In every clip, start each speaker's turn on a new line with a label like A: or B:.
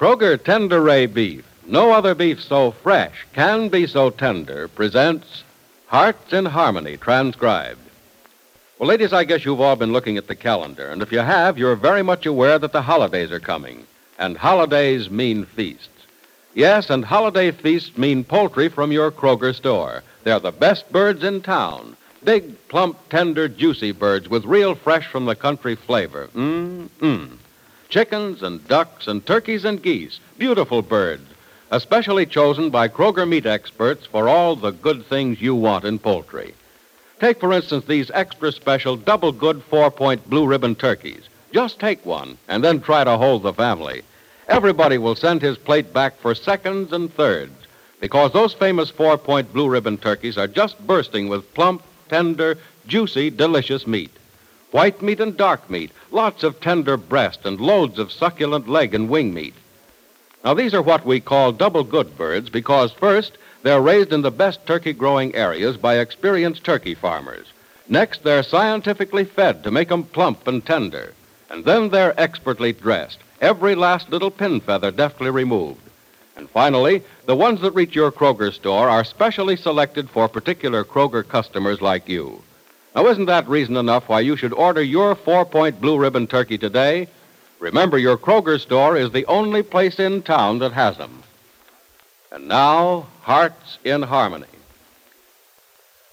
A: Kroger Tenderay Beef, no other beef so fresh, can be so tender, presents Hearts in Harmony, transcribed. Well, ladies, I guess you've all been looking at the calendar, and if you have, you're very much aware that the holidays are coming, and holidays mean feasts. Yes, and holiday feasts mean poultry from your Kroger store. They're the best birds in town. Big, plump, tender, juicy birds with real fresh from the country flavor. Mmm, chickens and ducks and turkeys and geese, beautiful birds, especially chosen by Kroger meat experts for all the good things you want in poultry. Take, for instance, these extra special double good four point blue ribbon turkeys. Just take one and then try to hold the family. Everybody will send his plate back for seconds and thirds because those famous four point blue ribbon turkeys are just bursting with plump, tender, juicy, delicious meat white meat and dark meat, lots of tender breast, and loads of succulent leg and wing meat. Now, these are what we call double good birds because, first, they're raised in the best turkey growing areas by experienced turkey farmers. Next, they're scientifically fed to make 'em plump and tender. And then they're expertly dressed, every last little pin feather deftly removed. And finally, the ones that reach your Kroger store are specially selected for particular Kroger customers like you. Now, isn't that reason enough why you should order your four point blue ribbon turkey today? Remember, your Kroger store is the only place in town that has them. And now, Hearts in Harmony.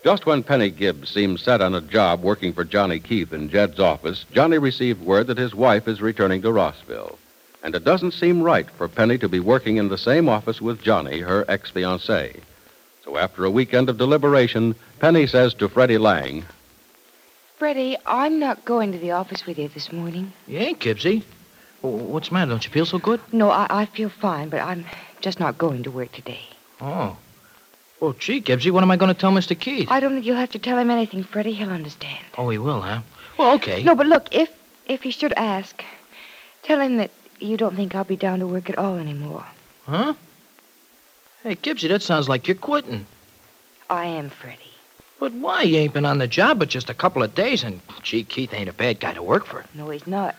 A: Just when Penny Gibbs seemed set on a job working for Johnny Keith in Jed's office, Johnny received word that his wife is returning to Rossville. And it doesn't seem right for Penny to be working in the same office with Johnny, her ex fiancé. So after a weekend of deliberation, Penny says to Freddie Lang,
B: Freddie, I'm not going to the office with you this morning.
C: You ain't, Gibbsy. What's the matter? Don't you feel so good?
B: No, I, I feel fine, but I'm just not going to work today.
C: Oh. Well, gee, Gibbsy, what am I going to tell Mr. Keith?
B: I don't think you'll have to tell him anything, Freddie. He'll understand.
C: Oh, he will, huh? Well, okay.
B: No, but look, if if he should ask, tell him that you don't think I'll be down to work at all anymore.
C: Huh? Hey, Gibbsy, that sounds like you're quitting.
B: I am, Freddie.
C: But why? He ain't been on the job but just a couple of days, and, gee, Keith ain't a bad guy to work for.
B: No, he's not.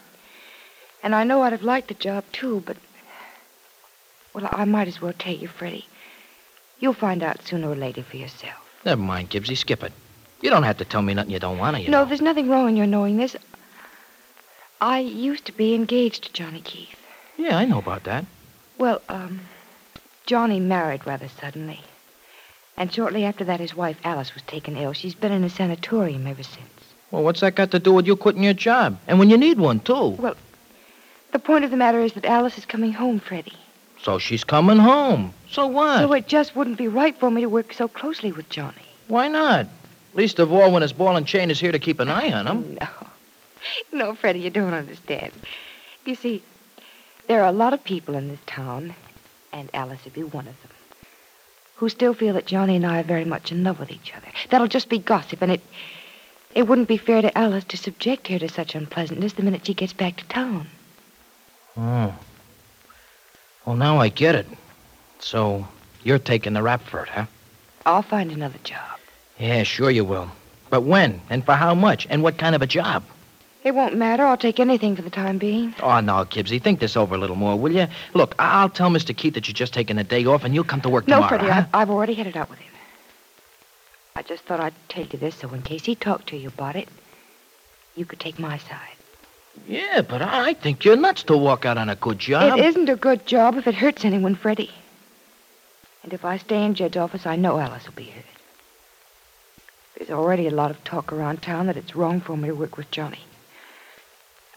B: And I know I'd have liked the job, too, but. Well, I might as well tell you, Freddie. You'll find out sooner or later for yourself.
C: Never mind, Gibbsy, skip it. You don't have to tell me nothing you don't want to, you
B: no,
C: know.
B: there's nothing wrong in your knowing this. I used to be engaged to Johnny Keith.
C: Yeah, I know about that.
B: Well, um, Johnny married rather suddenly. And shortly after that, his wife, Alice, was taken ill. She's been in a sanatorium ever since.
C: Well, what's that got to do with you quitting your job? And when you need one, too.
B: Well, the point of the matter is that Alice is coming home, Freddie.
C: So she's coming home. So what?
B: So it just wouldn't be right for me to work so closely with Johnny.
C: Why not? Least of all when his ball and chain is here to keep an eye on him.
B: No. No, Freddie, you don't understand. You see, there are a lot of people in this town, and Alice would be one of them, who still feel that Johnny and I are very much in love with each other. That'll just be gossip, and it it wouldn't be fair to Alice to subject her to such unpleasantness the minute she gets back to town.
C: Oh. Well, now I get it. So you're taking the rap for it, huh?
B: I'll find another job.
C: Yeah, sure you will. But when? And for how much? And what kind of a job?
B: It won't matter. I'll take anything for the time being.
C: Oh, no, Gibbsy. Think this over a little more, will you? Look, I- I'll tell Mr. Keith that you're just taking a day off and you'll come to work
B: No,
C: tomorrow.
B: Freddie,
C: huh?
B: I, I've already had it out with him. I just thought I'd tell you this so in case he talked to you about it, you could take my side.
C: Yeah, but I think you're nuts to walk out on a good job.
B: It isn't a good job if it hurts anyone, Freddie. And if I stay in Jed's office, I know Alice will be hurt. There's already a lot of talk around town that it's wrong for me to work with Johnny.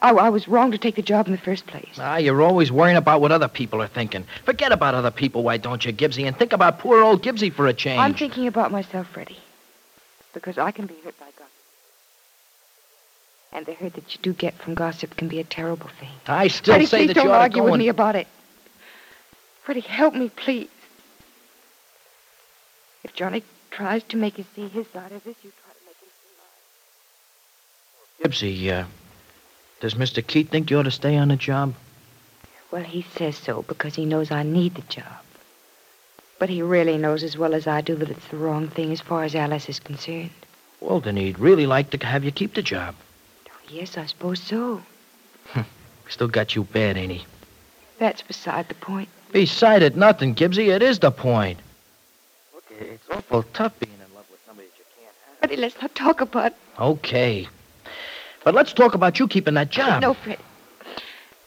B: I, I was wrong to take the job in the first place.
C: Ah, you're always worrying about what other people are thinking. Forget about other people, why don't you, Gibbsy, and think about poor old Gibbsy for a change.
B: I'm thinking about myself, Freddie. Because I can be hurt by gossip. And the hurt that you do get from gossip can be a terrible thing.
C: I still
B: Freddie,
C: say
B: please
C: that
B: don't
C: you ought to
B: argue with
C: and...
B: me about it. Freddie, help me, please. If Johnny tries to make you see his side of this, you try to make him see mine.
C: Gibbsy, uh, does Mr. Keith think you ought to stay on the job?
B: Well, he says so because he knows I need the job. But he really knows as well as I do that it's the wrong thing as far as Alice is concerned.
C: Well, then he'd really like to have you keep the job.
B: Oh, yes, I suppose so.
C: Still got you bad, ain't he?
B: That's beside the point.
C: Beside it, nothing, Gibbsy. It is the point. Look, it's awful tough being in love with somebody that you can't have.
B: Freddie, let's not talk about
C: Okay. But let's talk about you keeping that job.
B: No, Freddie.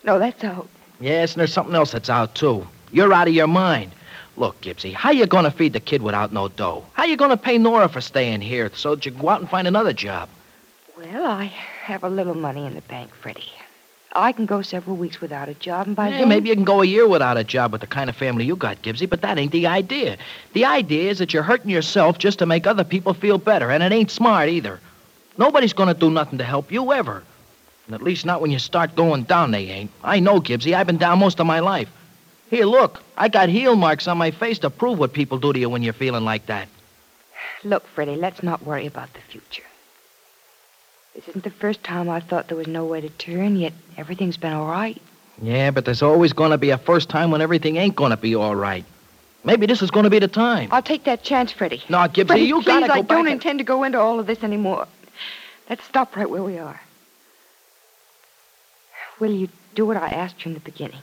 B: No, that's out.
C: Yes, and there's something else that's out, too. You're out of your mind. Look, Gibbsy, how you gonna feed the kid without no dough? How you gonna pay Nora for staying here so that you can go out and find another job?
B: Well, I have a little money in the bank, Freddie. I can go several weeks without a job, and by
C: Yeah,
B: then...
C: maybe you can go a year without a job with the kind of family you got, Gibbsy, but that ain't the idea. The idea is that you're hurting yourself just to make other people feel better, and it ain't smart either. Nobody's gonna do nothing to help you ever. And at least not when you start going down, they ain't. I know, Gibbsy. I've been down most of my life. Here, look. I got heel marks on my face to prove what people do to you when you're feeling like that.
B: Look, Freddie, let's not worry about the future. This isn't the first time I thought there was no way to turn, yet everything's been all right.
C: Yeah, but there's always gonna be a first time when everything ain't gonna be all right. Maybe this is gonna be the time.
B: I'll take that chance, Freddie.
C: No, Gibbsy,
B: Freddie,
C: you
B: please,
C: gotta go
B: I
C: back
B: don't
C: and-
B: intend to go into all of this anymore. Let's stop right where we are. Will you do what I asked you in the beginning?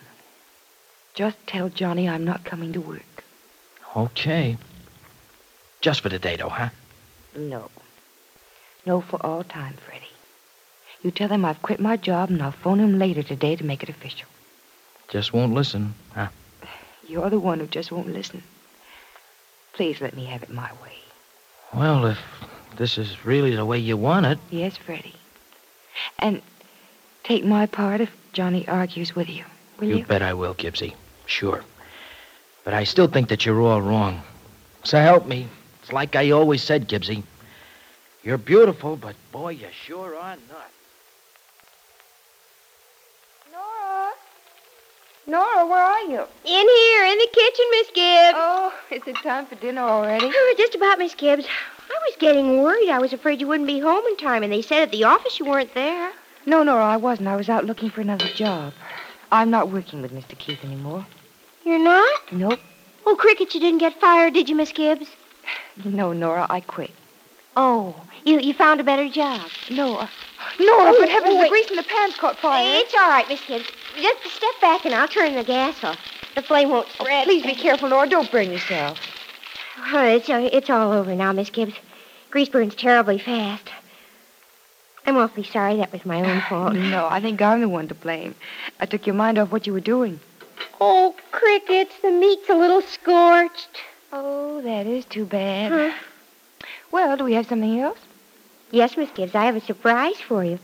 B: Just tell Johnny I'm not coming to work.
C: Okay. Just for today, though, huh?
B: No. No for all time, Freddie. You tell him I've quit my job and I'll phone him later today to make it official.
C: Just won't listen, huh?
B: You're the one who just won't listen. Please let me have it my way.
C: Well, if this is really the way you want it,
B: Yes, Freddie. And take my part if Johnny argues with you. Will you?
C: you bet I will, Gibbsy. Sure. But I still think that you're all wrong. So help me. It's like I always said, Gibbsy. You're beautiful, but boy, you sure are not.
B: Nora? Nora, where are you?
D: In here, in the kitchen, Miss Gibbs.
B: Oh, is it time for dinner already?
D: Oh, just about, Miss Gibbs. I was getting worried. I was afraid you wouldn't be home in time, and they said at the office you weren't there.
B: No, Nora, I wasn't. I was out looking for another job. I'm not working with Mr. Keith anymore.
D: You're not?
B: Nope.
D: Oh, Cricket, you didn't get fired, did you, Miss Gibbs?
B: No, Nora, I quit.
D: Oh, you you found a better job.
B: No, uh, Nora, but
D: Oh,
B: heavens, the grease in the pan's caught fire.
D: It's all right, Miss Gibbs. Just step back, and I'll turn the gas off. The flame won't
B: Oh,
D: spread.
B: please be careful, Nora. Don't burn yourself.
D: Oh, it's, uh, it's all over now, Miss Gibbs. Grease burns terribly fast. I'm awfully sorry. That was my own fault.
B: No, I think I'm the one to blame. I took your mind off what you were doing.
D: Oh, Crickets, the meat's a little scorched.
B: Oh, that is too bad.
D: Huh?
B: Well, do we have something else?
D: Yes, Miss Gibbs, I have a surprise for you.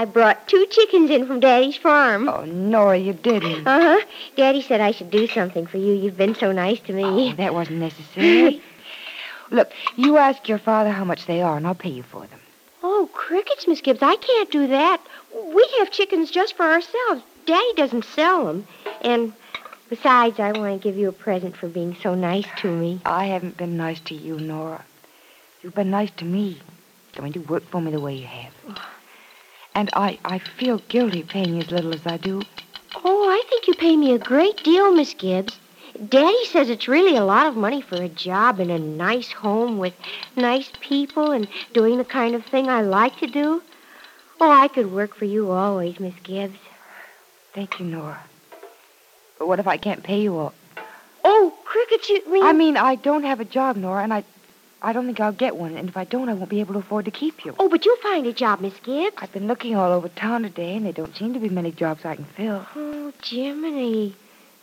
D: I brought two chickens in from Daddy's farm.
B: Oh, Nora, you didn't.
D: Uh huh. Daddy said I should do something for you. You've been so nice to
B: Oh,
D: me.
B: that wasn't necessary. Look, you ask your father how much they are, and I'll pay you for them.
D: Oh, crickets, Miss Gibbs, I can't do that. We have chickens just for ourselves. Daddy doesn't sell them. And besides, I want to give you a present for being so nice to me.
B: I haven't been nice to you, Nora. You've been nice to me, coming to work for me the way you have. And I, I feel guilty paying you as little as I do.
D: Oh, I think you pay me a great deal, Miss Gibbs. Daddy says it's really a lot of money for a job in a nice home with nice people and doing the kind of thing I like to do. Oh, I could work for you always, Miss Gibbs.
B: Thank you, Nora. But what if I can't pay you all?
D: Oh, crickets, you mean...
B: I mean, I don't have a job, Nora, and I, I don't think I'll get one. And if I don't, I won't be able to afford to keep you.
D: Oh, but you'll find a job, Miss Gibbs.
B: I've been looking all over town today, and there don't seem to be many jobs I can fill.
D: Oh, Jiminy.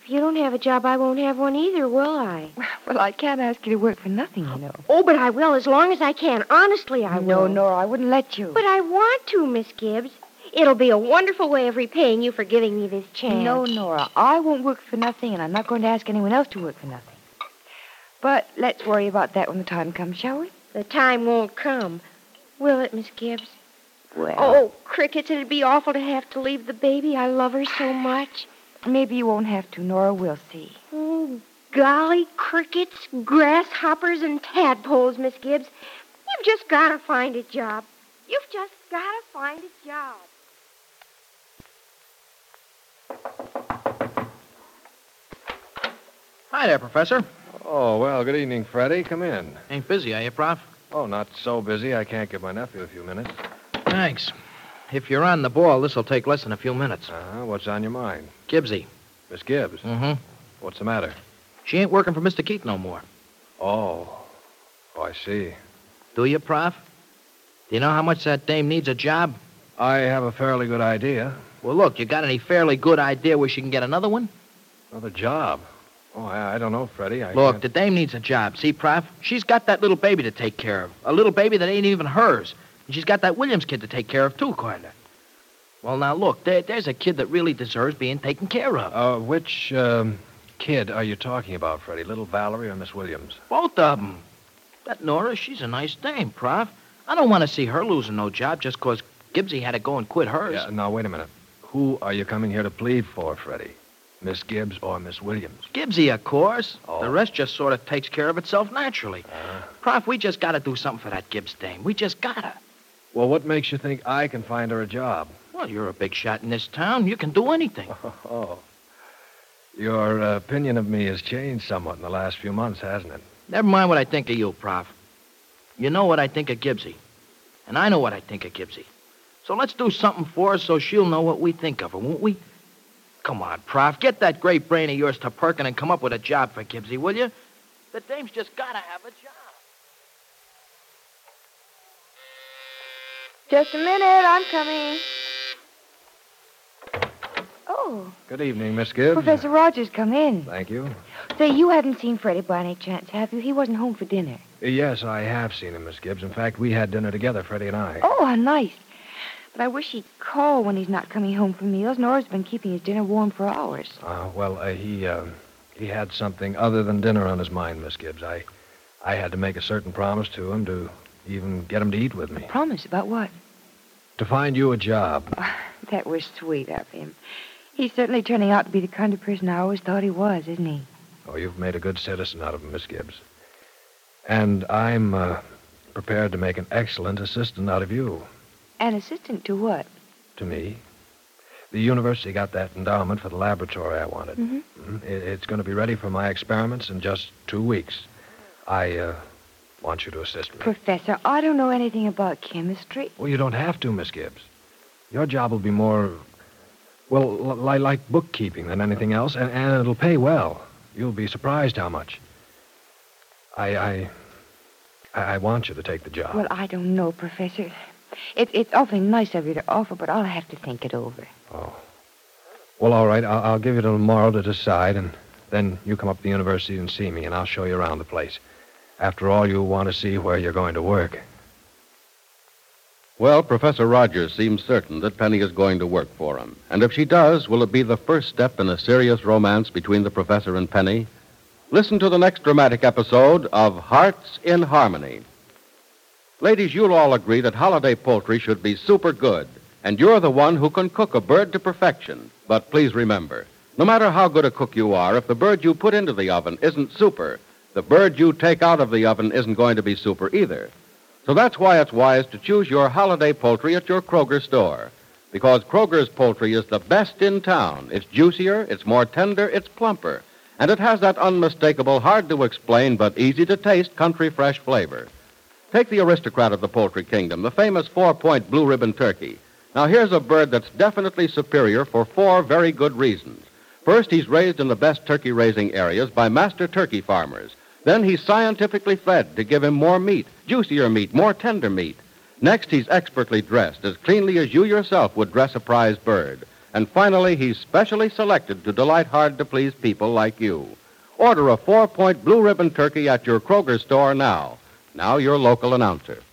D: If you don't have a job, I won't have one either, will I?
B: Well, I can't ask you to work for nothing, you know.
D: Oh, but I will as long as I can. Honestly, I
B: no,
D: will.
B: No, Nora, I wouldn't let you.
D: But I want to, Miss Gibbs. It'll be a wonderful way of repaying you for giving me this chance.
B: No, Nora, I won't work for nothing, and I'm not going to ask anyone else to work for nothing. But let's worry about that when the time comes, shall we?
D: the time won't come. Will it, Miss Gibbs?
B: Well,
D: Oh, Crickets, it'd be awful to have to leave the baby. I love her so much.
B: maybe you won't have to, Nora. We'll see.
D: Oh, golly, crickets, grasshoppers, and tadpoles, Miss Gibbs. You've just got to find a job. You've just got to find a job.
C: Hi there, Professor.
E: Oh, well, good evening, Freddy. Come in.
C: Ain't busy, are you, Prof?
E: Oh, not so busy. I can't give my nephew a few minutes.
C: Thanks. If you're on the ball, this'll take less than a few minutes.
E: Uh-huh. What's on your mind?
C: Gibbsy.
E: Miss Gibbs.
C: Mm-hmm.
E: What's the matter?
C: She ain't working for Mr. Keith no more.
E: Oh. Oh, I see.
C: Do you, Prof? Do you know how much that dame needs a job?
E: I have a fairly good idea.
C: Well, look, you got any fairly good idea where she can get another one?
E: Another job. Oh, I, I don't know, Freddie. I
C: Look,
E: can't-
C: the dame needs a job. See, Prof? She's got that little baby to take care of. A little baby that ain't even hers. And she's got that Williams kid to take care of, too, kinda. Well, now, look, there, there's a kid that really deserves being taken care of.
E: Uh, which um, kid are you talking about, Freddie? Little Valerie or Miss Williams?
C: Both of them. That Nora, she's a nice dame, Prof. I don't want to see her losing no job just 'cause Gibbsy had to go and quit hers.
E: Yeah, now, wait a minute. Who are you coming here to plead for, Freddie? Miss Gibbs or Miss Williams?
C: Gibbsy, of course.
E: Oh.
C: The rest just sort of takes care of itself naturally.
E: Uh,
C: Prof, we just got to do something for that Gibbs dame. We just got to.
E: well, what makes you think I can find her a job?
C: Well, you're a big shot in this town. You can do anything.
E: Oh. Your uh, opinion of me has changed somewhat in the last few months, hasn't it?
C: Never mind what I think of you, Prof. You know what I think of Gibbsy. And I know what I think of Gibbsy. So let's do something for her so she'll know what we think of her, won't we? Come on, Prof. Get that great brain of yours to perking and come up with a job for Gibbsy, will you? The dame's just gotta have a job.
B: Just a minute. I'm coming. Oh,
E: Good evening, Miss Gibbs.
B: Professor Rogers, come in.
E: Thank you.
B: Say, you haven't seen Freddie by any chance, have you? He wasn't home for dinner.
E: Yes, I have seen him, Miss Gibbs. In fact, we had dinner together, Freddie and I.
B: Oh, how nice. But I wish he'd call when he's not coming home from meals. Nora's been keeping his dinner warm for hours.
E: Uh, well, uh, he uh, he had something other than dinner on his mind, Miss Gibbs. I I had to make a certain promise to him to even get him to eat with me.
B: Promise about what?
E: To find you a job.
B: That was sweet of him. He's certainly turning out to be the kind of person I always thought he was, isn't he?
E: Oh, you've made a good citizen out of him, Miss Gibbs. And I'm uh, prepared to make an excellent assistant out of you.
B: An assistant to what?
E: To me. The university got that endowment for the laboratory I wanted.
B: Mhm.
E: Mhm. It, it's going to be ready for my experiments in just two weeks. I uh, want you to assist me.
B: Professor, I don't know anything about chemistry.
E: Well, you don't have to, Miss Gibbs. Your job will be more, well, li- like bookkeeping than anything else, and, and it'll pay well. You'll be surprised how much. I, I I want you to take the job.
B: Well, I don't know, Professor. It, it's awfully nice of you to offer, but I'll have to think it over.
E: Oh. Well, all right. I'll, I'll give you till tomorrow to decide, and then you come up to the university and see me, and I'll show you around the place. After all, you want to see where you're going to work.
A: Well, Professor Rogers seems certain that Penny is going to work for him. And if she does, will it be the first step in a serious romance between the professor and Penny? Listen to the next dramatic episode of Hearts in Harmony. Ladies, you'll all agree that holiday poultry should be super good, and you're the one who can cook a bird to perfection. But please remember, no matter how good a cook you are, if the bird you put into the oven isn't super, the bird you take out of the oven isn't going to be super either. So that's why it's wise to choose your holiday poultry at your Kroger store. Because Kroger's poultry is the best in town. It's juicier, it's more tender, it's plumper. And it has that unmistakable, hard to explain, but easy to taste country fresh flavor. Take the aristocrat of the poultry kingdom, the famous four point blue ribbon turkey. Now, here's a bird that's definitely superior for four very good reasons. First, he's raised in the best turkey raising areas by master turkey farmers. Then he's scientifically fed to give him more meat, juicier meat, more tender meat. Next, he's expertly dressed, as cleanly as you yourself would dress a prize bird. And finally, he's specially selected to delight hard to please people like you. Order a four point blue ribbon turkey at your Kroger store now. Now, your local announcer.